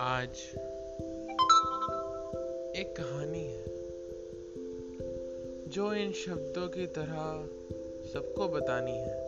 आज एक कहानी है जो इन शब्दों की तरह सबको बतानी है।